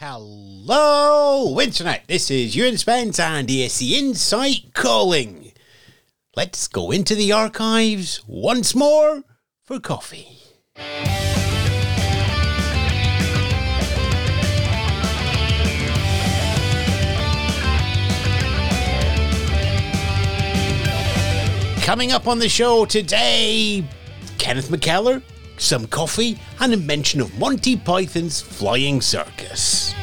Hello, Internet. This is Ewan Spence and ESC Insight calling. Let's go into the archives once more for coffee. Coming up on the show today, Kenneth McKellar, some coffee, and a mention of Monty Python's Flying Circus.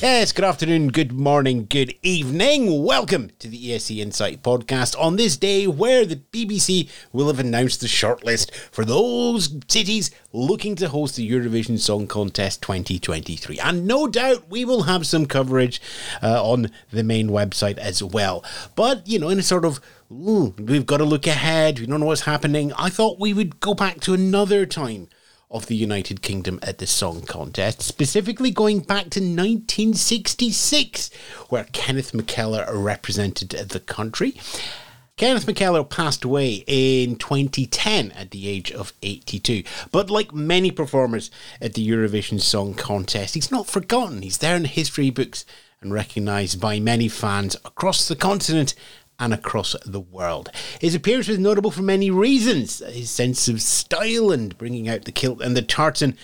Yes, good afternoon, good morning, good evening. Welcome to the ESC Insight podcast on this day where the BBC will have announced the shortlist for those cities looking to host the Eurovision Song Contest 2023. And no doubt we will have some coverage uh, on the main website as well. But, you know, in a sort of Ooh, we've got to look ahead. We don't know what's happening. I thought we would go back to another time of the United Kingdom at the song contest, specifically going back to 1966, where Kenneth McKellar represented the country. Kenneth McKellar passed away in 2010 at the age of 82. But like many performers at the Eurovision Song Contest, he's not forgotten. He's there in history books and recognised by many fans across the continent and across the world. His appearance was notable for many reasons. His sense of style and bringing out the kilt and the tartan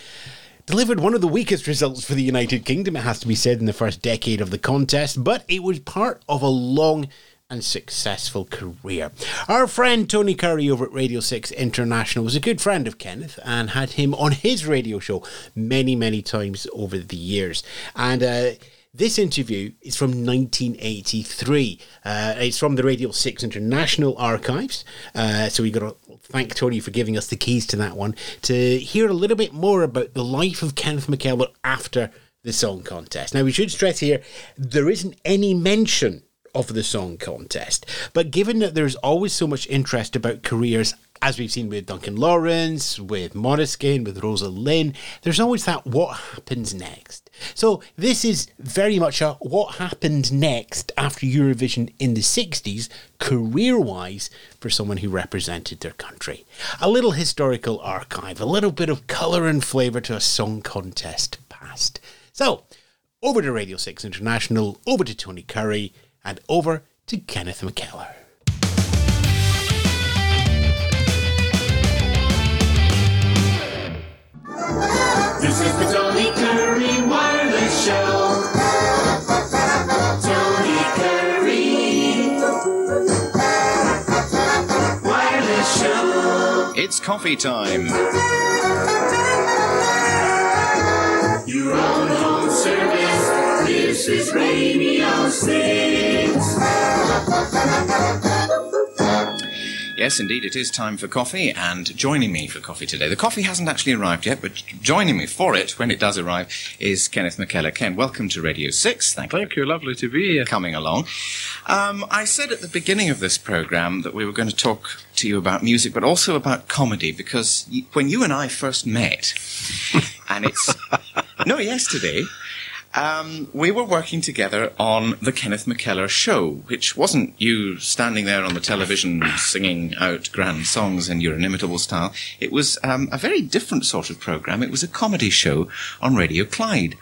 delivered one of the weakest results for the United Kingdom, it has to be said, in the first decade of the contest, but it was part of a long and successful career. Our friend Tony Curry over at Radio 6 International was a good friend of Kenneth and had him on his radio show many, many times over the years. And uh, this interview is from 1983. Uh, it's from the Radio 6 International Archives. Uh, so we've got to thank Tony for giving us the keys to that one to hear a little bit more about the life of Kenneth McKellar after the song contest. Now, we should stress here there isn't any mention of the song contest, but given that there's always so much interest about careers as we've seen with Duncan Lawrence, with Måneskin, with Rosa Linn, there's always that what happens next. So this is very much a what happened next after Eurovision in the 60s, career wise, for someone who represented their country. A little historical archive, a little bit of colour and flavour to a song contest past. So, over to Radio 6 International, over to Tony Curry, and over to Kenneth McKellar. This is the Tony Curry Wireless Show. Tony Curry. Wireless Show. It's coffee time. Your own home service. This is Radio 6. Yes, indeed, it is time for coffee, and joining me for coffee today, the coffee hasn't actually arrived yet, but joining me for it when it does arrive is Kenneth McKellar. Ken, welcome to Radio 6. Thank you Thank you. Lovely to be here. coming along. Um, I said at the beginning of this program that we were going to talk to you about music, but also about comedy, because when you and I first met, and it's, no, yesterday, um, we were working together on the Kenneth McKellar show, which wasn't you standing there on the television singing out grand songs in your inimitable style. It was um, a very different sort of program. It was a comedy show on Radio Clyde.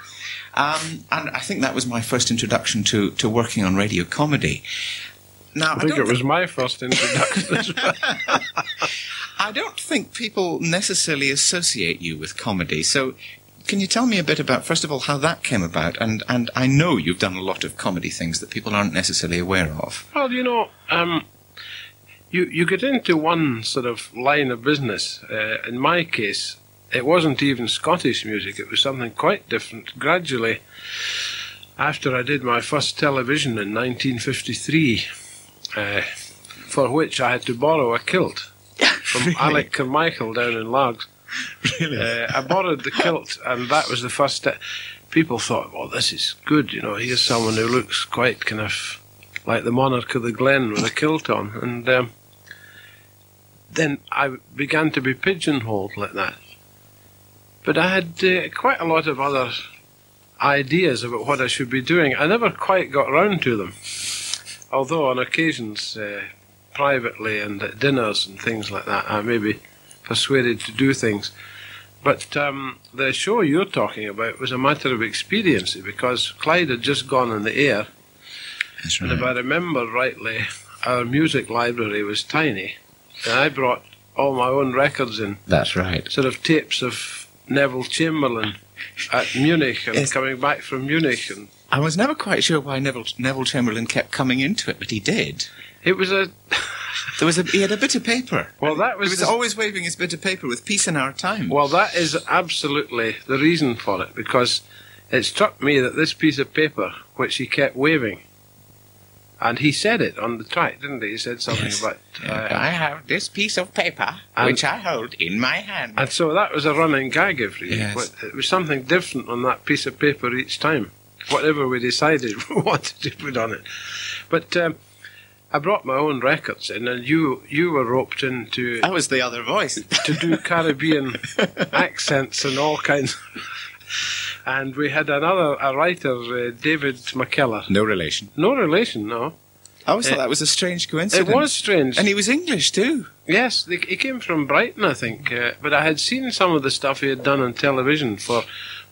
Um, and I think that was my first introduction to, to working on radio comedy. Now, I think it was my first introduction as well. I don't think people necessarily associate you with comedy. So, can you tell me a bit about, first of all, how that came about? And, and I know you've done a lot of comedy things that people aren't necessarily aware of. Well, you know, um, you you get into one sort of line of business. Uh, in my case, it wasn't even Scottish music. It was something quite different. Gradually, after I did my first television in 1953, uh, for which I had to borrow a kilt from Alec Carmichael down in Largs. Really? Uh, I borrowed the kilt, and that was the first step. People thought, well, this is good, you know, here's someone who looks quite kind of like the monarch of the glen with a kilt on. And um, then I began to be pigeonholed like that. But I had uh, quite a lot of other ideas about what I should be doing. I never quite got round to them, although on occasions, uh, privately and at dinners and things like that, I may be persuaded to do things. But um, the show you're talking about was a matter of expediency because Clyde had just gone on the air, That's and if I remember rightly, our music library was tiny, and I brought all my own records in, That's right. sort of tapes of Neville Chamberlain at Munich and Yes. coming back from Munich, and I was never quite sure why Neville, Neville Chamberlain kept coming into it, but he did. It was a There was a, he had a bit of paper. well that was. He was, was the- always waving his bit of paper with peace in our time. Well, that is absolutely the reason for it because it struck me that this piece of paper, which he kept waving, and he said it on the track, didn't he? He said something Yes. about. Uh, I have this piece of paper And- which I hold in my hand. and so that was a running gag every week. Yes. but It was something different on that piece of paper each time, whatever we decided we wanted to put on it. But um, I brought my own records in, and you you were roped into that was the other voice. to do Caribbean accents and all kinds. And we had another a writer, uh, David McKellar. no relation. No relation, no. I always Eh, thought that was a strange coincidence. It was strange. And he was English too. yes, he he came from Brighton, I think. Uh, but I had seen some of the stuff he had done on television for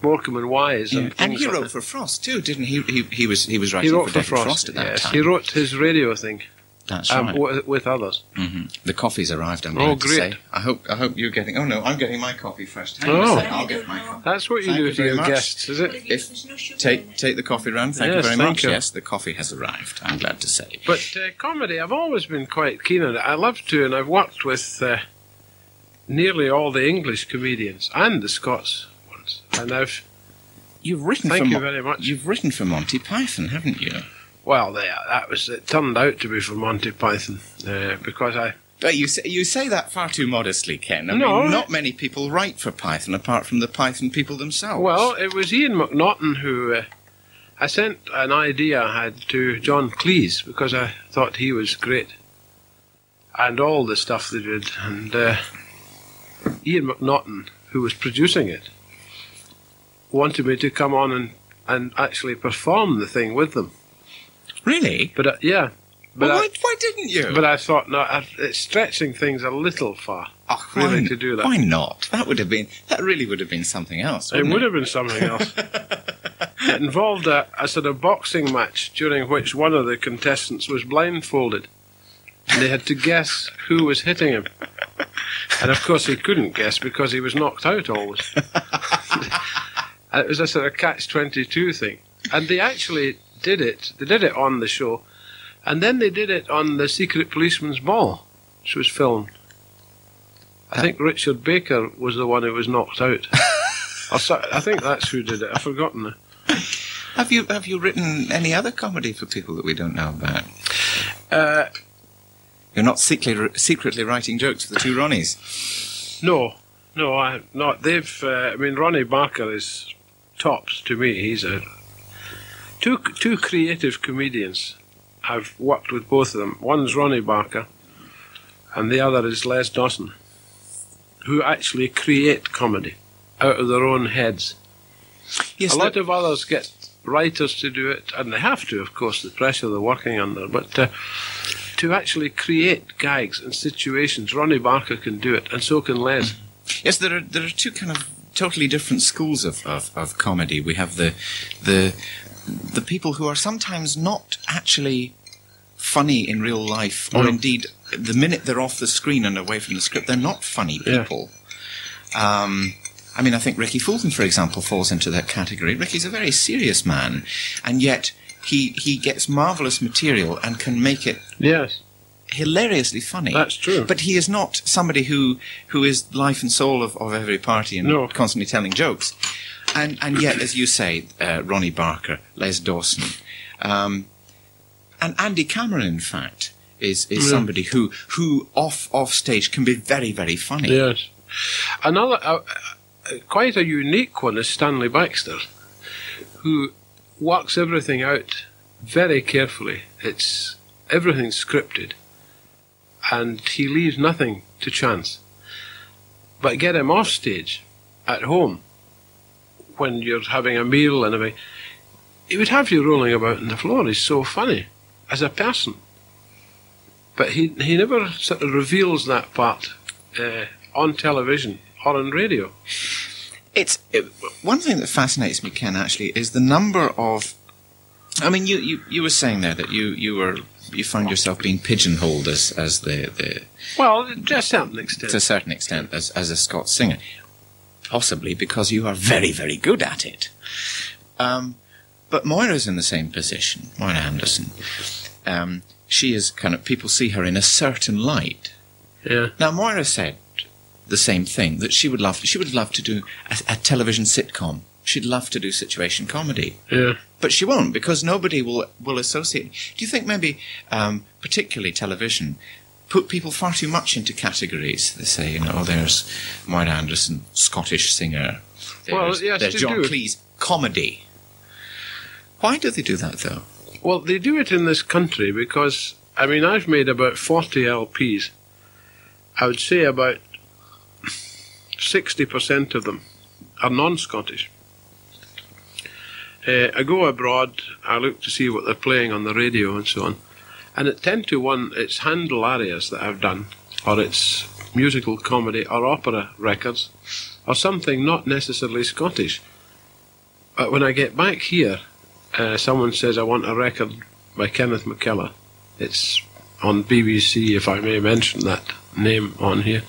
Morecambe and Wise and And he like wrote that. for Frost too, didn't he? He, he was he was He writing wrote for for David Frost. at that yes, time. he wrote his radio thing That's um, right. with, with others. hmm The coffee's arrived. I'm Oh, glad to great. say. I hope I hope you're getting. Oh no, I'm getting my coffee first. Hang Oh. a second, I'll get my coffee. That's what you Thank do you to very your much. guests, is it? If, take take the coffee round. Thank you very thank much. you. Yes, the coffee has arrived. I'm glad to say. But uh, comedy, I've always been quite keen on it. I love to, and I've worked with uh, nearly all the English comedians and the Scots And I've, You've written Thank for you Mon- very much. You've written for Monty Python, haven't you? well, that was, it turned out to be for Monty Python uh, because I, But you say, you say that far too modestly, Ken. I No. mean, not many people write for Python apart from the Python people themselves. well, it was Ian MacNaughton who, uh, I sent an idea I had to John Cleese because I thought he was great. And all the stuff they did. And uh, Ian MacNaughton, who was producing it, wanted me to come on and, and actually perform the thing with them. really? But uh, yeah, but well, I, why, why didn't you? but I thought no, I, it's stretching things a little far. oh, really why, to do that. Why not? That would have been. That really would have been something else. It wouldn't would have been something else. it involved a, a sort of boxing match during which one of the contestants was blindfolded. And they had to guess who was hitting him. And of course, he couldn't guess because he was knocked out always. and it was a sort of catch 22 thing. And they actually did it. They did it on the show. And then they did it on the Secret Policeman's Ball, which was filmed. I think Richard Baker was the one who was knocked out. I think that's who did it. I've forgotten. Have you have you written any other comedy for people that we don't know about? Uh, You're not secretly secretly writing jokes for the two Ronnies. no, no, I not. They've. Uh, I mean, Ronnie Barker is tops to me. He's a two two creative comedians. I've worked with both of them. One's Ronnie Barker, and the other is Les Dawson, who actually create comedy out of their own heads. Yes, a lot of others get writers to do it, and they have to, of course, the pressure they're working under. But uh, to actually create gags and situations, Ronnie Barker can do it, and so can Les. Yes, there are there are two kind of totally different schools of, of, of comedy. We have the the the people who are sometimes not actually funny in real life, or No. indeed the minute they're off the screen and away from the script, they're not funny Yeah. people. Um, I mean, I think Rikki Fulton, for example, falls into that category. Ricky's a very serious man, and yet he he gets marvelous material and can make it Yes, hilariously funny. that's true. But he is not somebody who who is life and soul of, of every party and No. constantly telling jokes. And and yet, as you say, uh, Ronnie Barker, Les Dawson, um, and Andy Cameron, in fact, is is Yeah. somebody who who off off stage can be very very funny. yes. Another, uh, uh, quite a unique one is Stanley Baxter, who works everything out very carefully. It's everything's scripted, and he leaves nothing to chance. But get him off stage, at home, when you're having a meal and everything, he would have you rolling about on the floor. He's so funny as a person. But he he never sort of reveals that part uh, on television or on radio. It's it, one thing that fascinates me, Ken. Actually, is the number of. I mean, you, you, you were saying there that you, you were you find yourself being pigeonholed as as the, the Well, to a certain extent. to a certain extent as as a Scots singer, possibly because you are very very good at it. Um, but Moira's in the same position. Moira Anderson. Um, she is kind of people see her in a certain light. Yeah. Now Moira said the same thing that she would love she would love to do a, a television sitcom. She'd love to do situation comedy, Yeah. but she won't because nobody will will associate. Do you think maybe, um, particularly television, put people far too much into categories? They say, you know, there's Moira Anderson, Scottish singer. There's, Well, yes, there's John do. Cleese, comedy. Why do they do that though? Well, they do it in this country because, I mean, I've made about 40 LPs. I would say about 60% of them are non Scottish. Uh, I go abroad, I look to see what they're playing on the radio and so on. And at 10 to 1, it's Handel arias that I've done, or it's musical comedy or opera records, or something not necessarily Scottish. But when I get back here, uh, someone says I want a record by Kenneth McKellar. It's on BBC, if I may mention that name on here.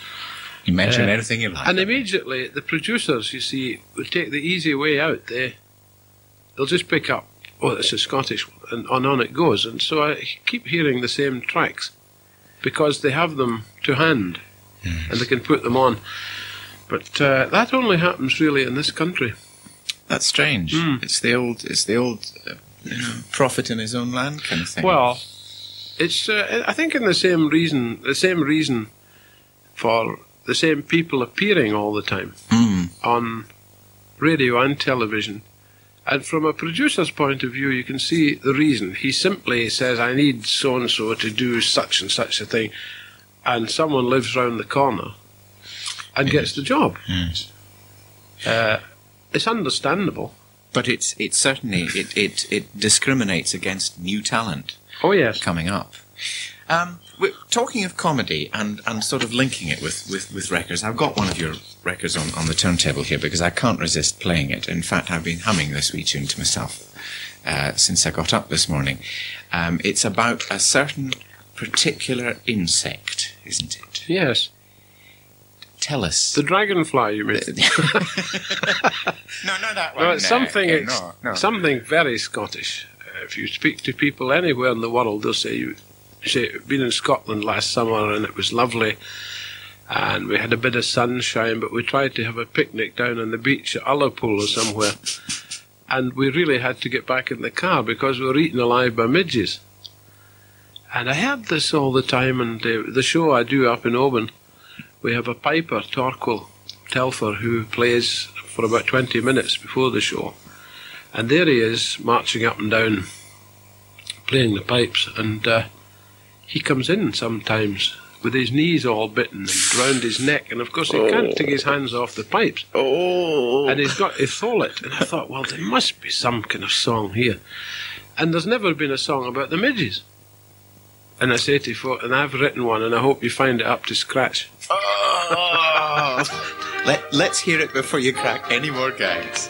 You mention Uh, anything you like. And immediately, the producers, you see, would take the easy way out. They, they'll just pick up, oh, it's a Scottish one, and on on it goes. And so I keep hearing the same tracks because they have them to hand and they can put them on. But uh, that only happens really in this country. That's strange. Hmm. It's the old, it's the old, uh, you know, prophet in his own land kind of thing. Well, it's uh, I think in the same reason, the same reason for the same people appearing all the time Mm. on radio and television. And from a producer's point of view, you can see the reason. He simply says, I need so and so to do such and such a thing. And someone lives round the corner and gets the job. Yes. Uh, it's understandable. But it's it's certainly it, it, it discriminates against new talent Oh, yes. coming up. Um, we're talking of comedy and, and sort of linking it with, with, with records. I've got one of your records on, on the turntable here because I can't resist playing it. In fact, I've been humming this wee tune to myself uh, since I got up this morning. Um, it's about a certain particular insect, isn't it? Yes. Tell us. The dragonfly, you mean? no, no, that one. No, it's no, something, no, no, something very Scottish. Uh, if you speak to people anywhere in the world, they'll say you been in Scotland last summer and it was lovely, and we had a bit of sunshine, but we tried to have a picnic down on the beach at Ullapool or somewhere, and we really had to get back in the car because we were eaten alive by midges. And I heard this all the time, and uh, the show I do up in Oban, we have a piper, Torquil Telfer, who plays for about 20 minutes before the show. And there he is, marching up and down, playing the pipes, and uh, he comes in sometimes with his knees all bitten and round his neck, and of course he can't oh. take his hands off the pipes. Oh. And he's got to thole. And I thought, well, there must be some kind of song here. And there's never been a song about the midges. And I say to folk, and I've written one, and I hope you find it up to scratch. Oh. Let, let's hear it before you crack any more gags.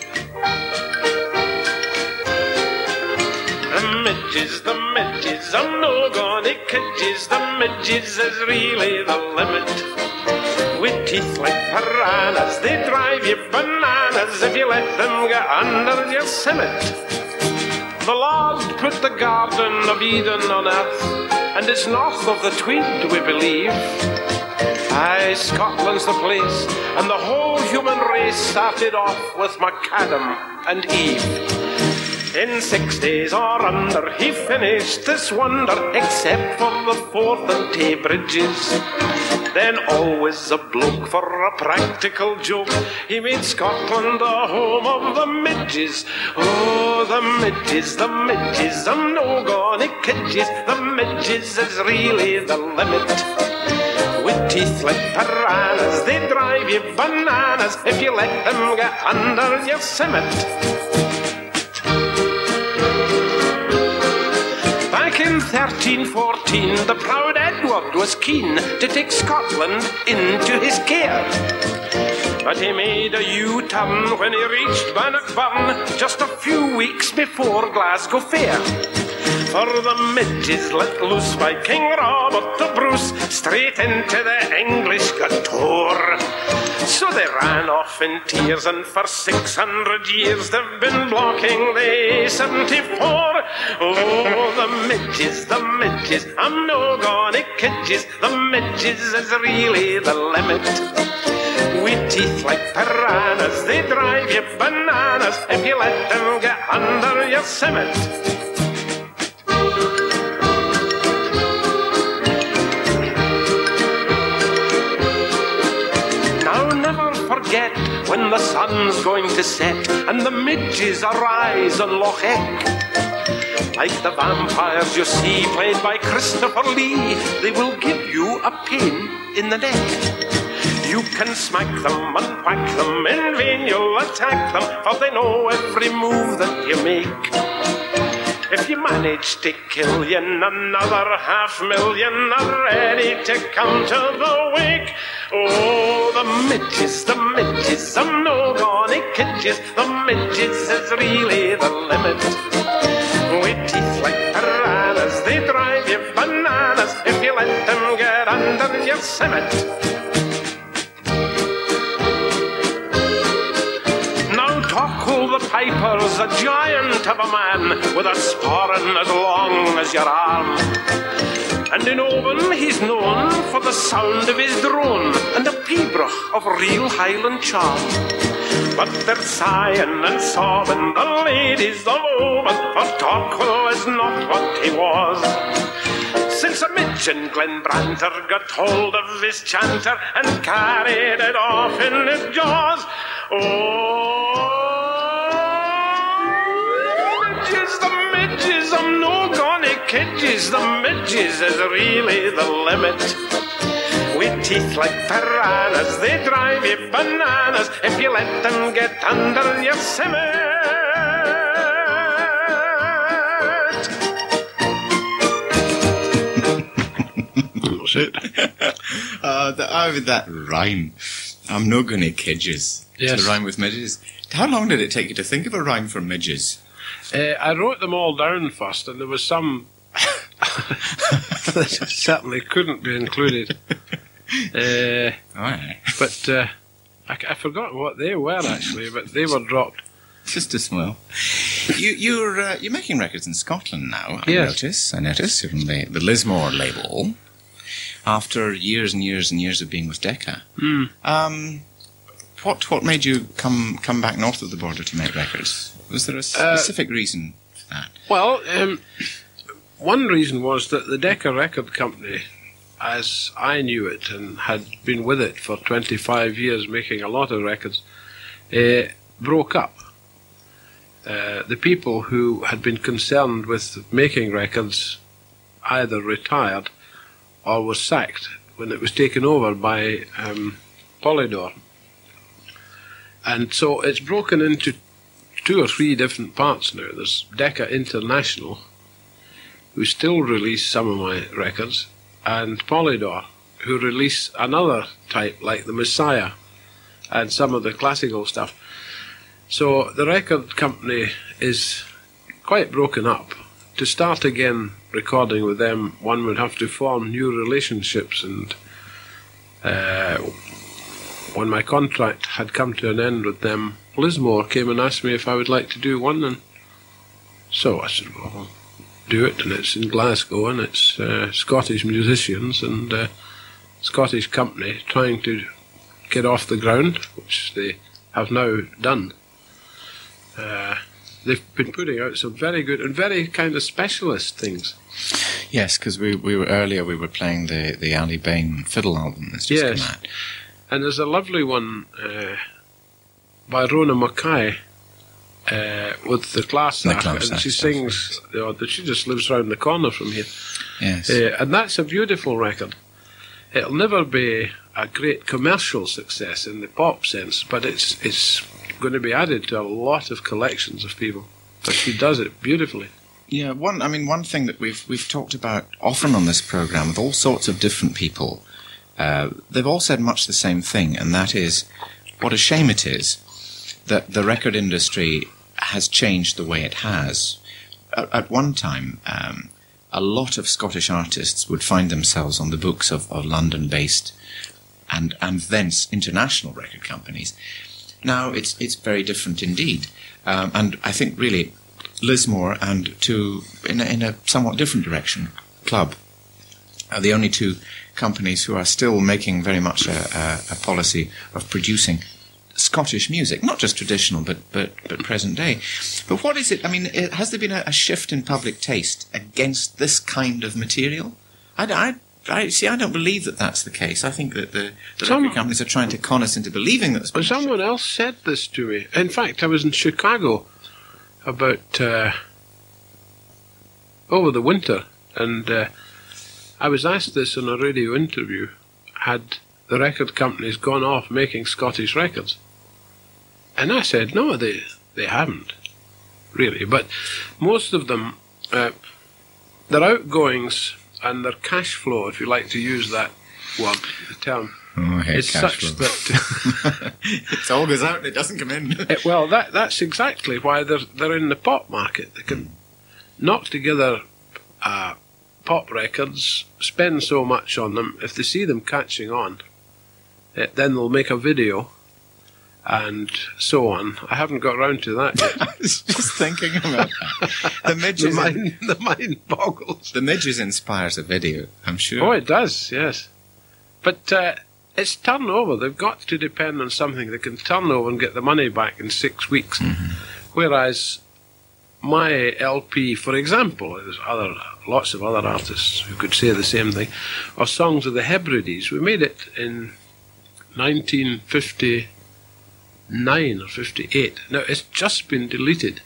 The midges, the midges, I'm no gonna kidges. The midges is really the limit. With teeth like piranhas, they drive you bananas if you let them get under your simmet. The Lord put the Garden of Eden on earth, and it's north of the Tweed, we believe. Aye, Scotland's the place, and the whole human race started off with Macadam and Eve. In six days or under, he finished this wonder, except for the Forth and Tay bridges. Then always a bloke for a practical joke. He made Scotland the home of the midges. Oh, the midges, the midges, I'm no gonna. The midges is really the limit. With teeth like piranhas, they drive you bananas if you let them get under your simmet. Back in 1314, the proud Edward was keen to take Scotland into his care. But he made a U-turn when he reached Bannockburn just a few weeks before Glasgow Fair. For the midges let loose by King Robert the Bruce straight into the English tour. So they ran off in tears, and for 600 years they've been blocking the 74. Oh, the midges, the midges, I'm no gonna kidges. The midges is really the limit. With teeth like piranhas, they drive you bananas if you let them get under your cement. Forget when the sun's going to set and the midges arise on Loch Eck. Like the vampires you see played by Christopher Lee, they will give you a pin in the neck. You can smack them and whack them, in vain you'll attack them, for they know every move that you make. If you manage to kill you, another half million are ready to come to the wake. Oh, the midges, the midges, I'm no gonna kidges. The midges is really the limit. With teeth like piranhas, they drive you bananas if you let them get under your cement. Now Torquil the Piper's a giant of a man with a sporran as long as your arm. And in Oban he's known for the sound of his drone and a pibroch of real Highland charm. But they're sighing and sobbing, the ladies of Oban, for Torquil is not what he was. Since a midge in Glenbranter got hold of his chanter and carried it off in his jaws. Oh, midges, the midges, I'm no kidges. The midges is really the limit. With teeth like piranhas, they drive you bananas if you let them get under your cement. That's it. Uh, the, oh, that rhyme. I'm no gonna kidges. Yes. To rhyme with midges. How long did it take you to think of a rhyme for midges? Uh, I wrote them all down first, and there was some that certainly couldn't be included. Uh, but uh, I, I forgot what they were actually, but they were dropped. Just a smile. You, you're uh, you're making records in Scotland now. I Yes. notice. I notice you're on the, the Lismore label. After years and years and years of being with Decca, Hmm. um, what what made you come come back north of the border to make records? Was there a Uh, specific reason for that? Well, um, one reason was that the Decca Record Company, as I knew it and had been with it for 25 years making a lot of records, uh, broke up. Uh, the people who had been concerned with making records either retired or was sacked when it was taken over by um, Polydor. And so it's broken into two or three different parts now. There's Decca International, who still release some of my records, and Polydor, who release another type like the Messiah and some of the classical stuff. So the record company is quite broken up. To start again recording with them, one would have to form new relationships and uh, when my contract had come to an end with them, Lismore came and asked me if I would like to do one, and so I said, "Well, do it." And it's in Glasgow, and it's uh, Scottish musicians and uh, Scottish company trying to get off the ground, which they have now done. Uh, they've been putting out some very good and very kind of specialist things. Yes, because we, we were earlier we were playing the, the Aly Bain fiddle album that's just Yes. come out. And there's a lovely one uh, by Rona Mackay uh, with the class act, and she stuff, sings. You know, she just lives round the corner from here, Yes. uh, and that's a beautiful record. It'll never be a great commercial success in the pop sense, but it's it's going to be added to a lot of collections of people. But she does it beautifully. Yeah, one. I mean, one thing that we've we've talked about often on this program with all sorts of different people. Uh, they've all said much the same thing, and that is, what a shame it is that the record industry has changed the way it has. At, at one time, um, a lot of Scottish artists would find themselves on the books of, of London-based and and thence international record companies. Now it's it's very different indeed, um, and I think really Lismore and to in a, in a somewhat different direction, Club are the only two companies who are still making very much a, a, a policy of producing Scottish music, not just traditional, but, but, but present day. But what is it? I mean, it, has there been a, a shift in public taste against this kind of material? I, I, I see. I don't believe that that's the case. I think that the, the Some- record companies are trying to con us into believing that. there's been But shift. someone else said this to me. In fact, I was in Chicago about uh, over the winter, and uh, I was asked this in a radio interview: had the record companies gone off making Scottish records? And I said, no, they they haven't really. But most of them, uh, their outgoings and their cash flow, if you like to use that word, the term, Oh, I hate is cash such flow. that. it all goes out and it doesn't come in. Eh, well, that that's exactly why they're they're in the pop market. They can knock together uh, pop records, spend so much on them. If they see them catching on, eh, then they'll make a video, and so on. I haven't got round to that yet. I was just thinking about that. The the midges, mind the mind boggles. the midges inspires a video. I'm sure. Oh, it does, yes. But uh, it's turnover. They've got to depend on something that can turn over and get the money back in six weeks. Whereas my LP, for example, there's other lots of other artists who could say the same thing, or Songs of the Hebrides. We made it in 1959 or 58. Now, it's just been deleted.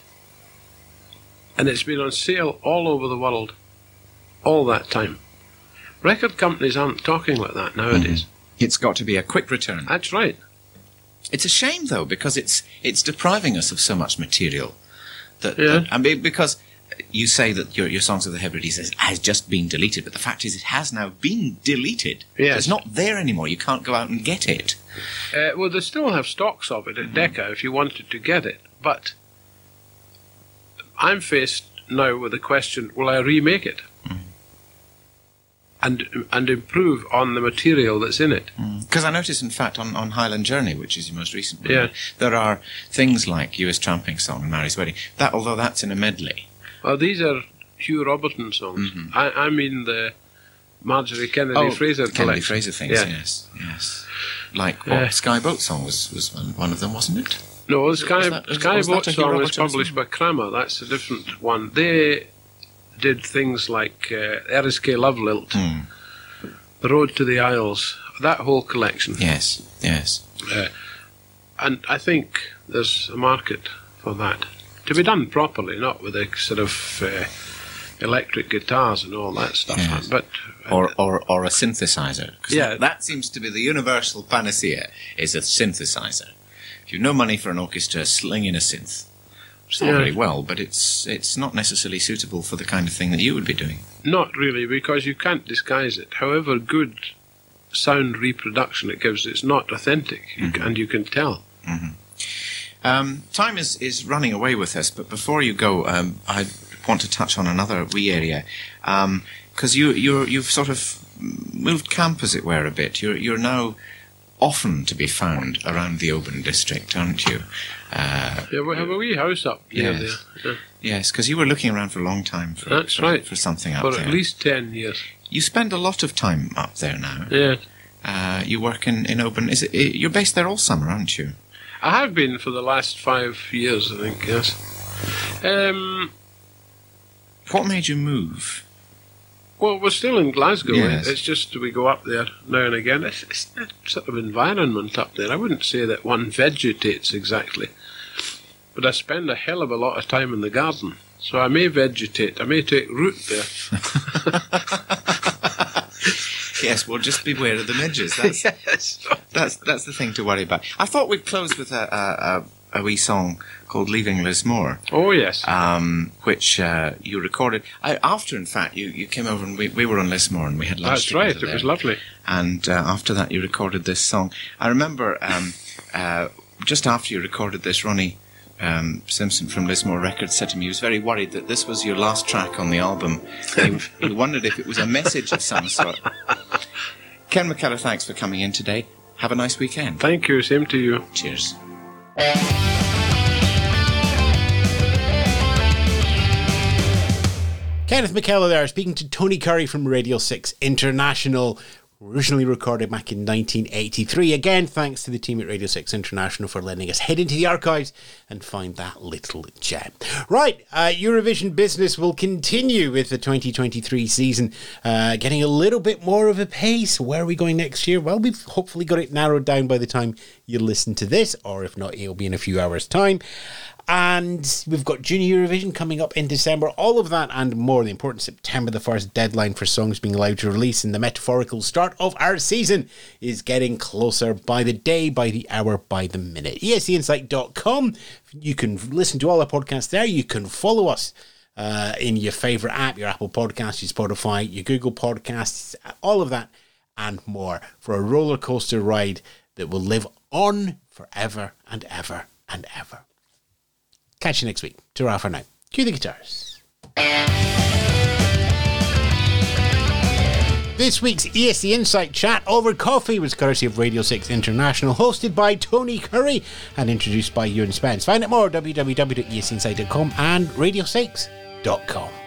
And it's been on sale all over the world all that time. Record companies aren't talking like that nowadays. Mm-hmm. It's got to be a quick return. That's right. It's a shame though because it's it's depriving us of so much material. That, Yeah. that- I mean because you say that your your songs of the Hebrides has, has just been deleted, but the fact is it has now been deleted. Yes. It's not there anymore. You can't go out and get it. Uh, well, they still have stocks of it at mm-hmm. Decca if you wanted to get it. But I'm faced now with the question: Will I remake it mm-hmm. and and improve on the material that's in it? Mm. Because I notice, in fact, on, on Highland Journey, which is your most recent one, Yeah. there are things like Uist Tramping Song and Mairi's Wedding. That, although that's in a medley, Well, these are Hugh Roberton songs. I, I mean the Marjorie Kennedy oh, Fraser Kennedy collection. Fraser things, Yeah. yes, yes. Like what Yeah. Skye Boat Song was was one, of them, wasn't it? No, the Sky, Was that- was- Sky was Boat a Hugh song was published by Kramer. That's a different one. They did things like uh, Eriskay Love Lilt, Hmm. The Road to the Isles, that whole collection. Yes, yes. And I think there's a market for that. To be done properly, not with a sort of uh, electric guitars and all that stuff. Yes. But uh, Or, or, or a synthesizer. Yeah. That, that seems to be the universal panacea, is a synthesizer. If you've no money for an orchestra, sling in a synth. It's all Yeah. very well, but it's it's not necessarily suitable for the kind of thing that you would be doing. not really, because you can't disguise it. However good sound reproduction it gives, it's not authentic, c- and you can tell. Mm-hmm. Um, time is, is running away with us, but before you go, um, I want to touch on another wee area because you you're, you've sort of moved camp, as it were, a bit. You're you're now often to be found around the Oban district, aren't you? Uh, Yeah, we have a wee house up Yes. there. Yeah. yes, because you were looking around for a long time. For, That's for, right. for something up For there. For at least 10 years. you spend a lot of time up there now. Yeah. Uh, you work in, in Oban. Is it? You're based there all summer, aren't you? I have been for the last five years, I think, yes. Um, What made you move? well, we're still in Glasgow. Yes. It's just we go up there now and again. It's, it's that sort of environment up there. I wouldn't say that one vegetates exactly, but I spend a hell of a lot of time in the garden. So I may vegetate. I may take root there. Yes, well, just beware of the midges. That's yes. that's that's the thing to worry about. I thought we'd close with a a, a, a wee song called "Leaving Lismore," Oh, yes. um, which uh, you recorded I, after. In fact, you, you came over and we, we were on Lismore and we had lunch. That's right. It was lovely. And uh, after that, you recorded this song. I remember um, uh, just after you recorded this, Ronnie um, Simpson from Lismore Records said to me he was very worried that this was your last track on the album. he, he wondered if it was a message of some sort. Ken McKellar, thanks for coming in today. Have a nice weekend. Thank you. Same to you. Cheers. Kenneth McKellar there speaking to Tony Curry from Radio 6 International, originally recorded back in 1983. Again, thanks to the team at Radio 6 International for letting us head into the archives and find that little gem. Right, uh, Eurovision business will continue with the 2023 season, uh, getting a little bit more of a pace. Where are we going next year? Well, we've hopefully got it narrowed down by the time you listen to this, or if not, it'll be in a few hours' time. And we've got Junior Eurovision coming up in December. All of that and more. The important September, the first deadline for songs being allowed to release, and the metaphorical start of our season is getting closer by the day, by the hour, by the minute. ESCinsight.com. You can listen to all our podcasts there. You can follow us. Uh, in your favorite app, your Apple Podcasts, your Spotify, your Google Podcasts, all of that and more for a roller coaster ride that will live on forever and ever and ever. Catch you next week. Ta for now. Cue the guitars. This week's ESC Insight chat over coffee was courtesy of Radio 6 International, hosted by Tony Curry and introduced by Ewan Spence. Find out more at www.escinsight.com and radio6.com.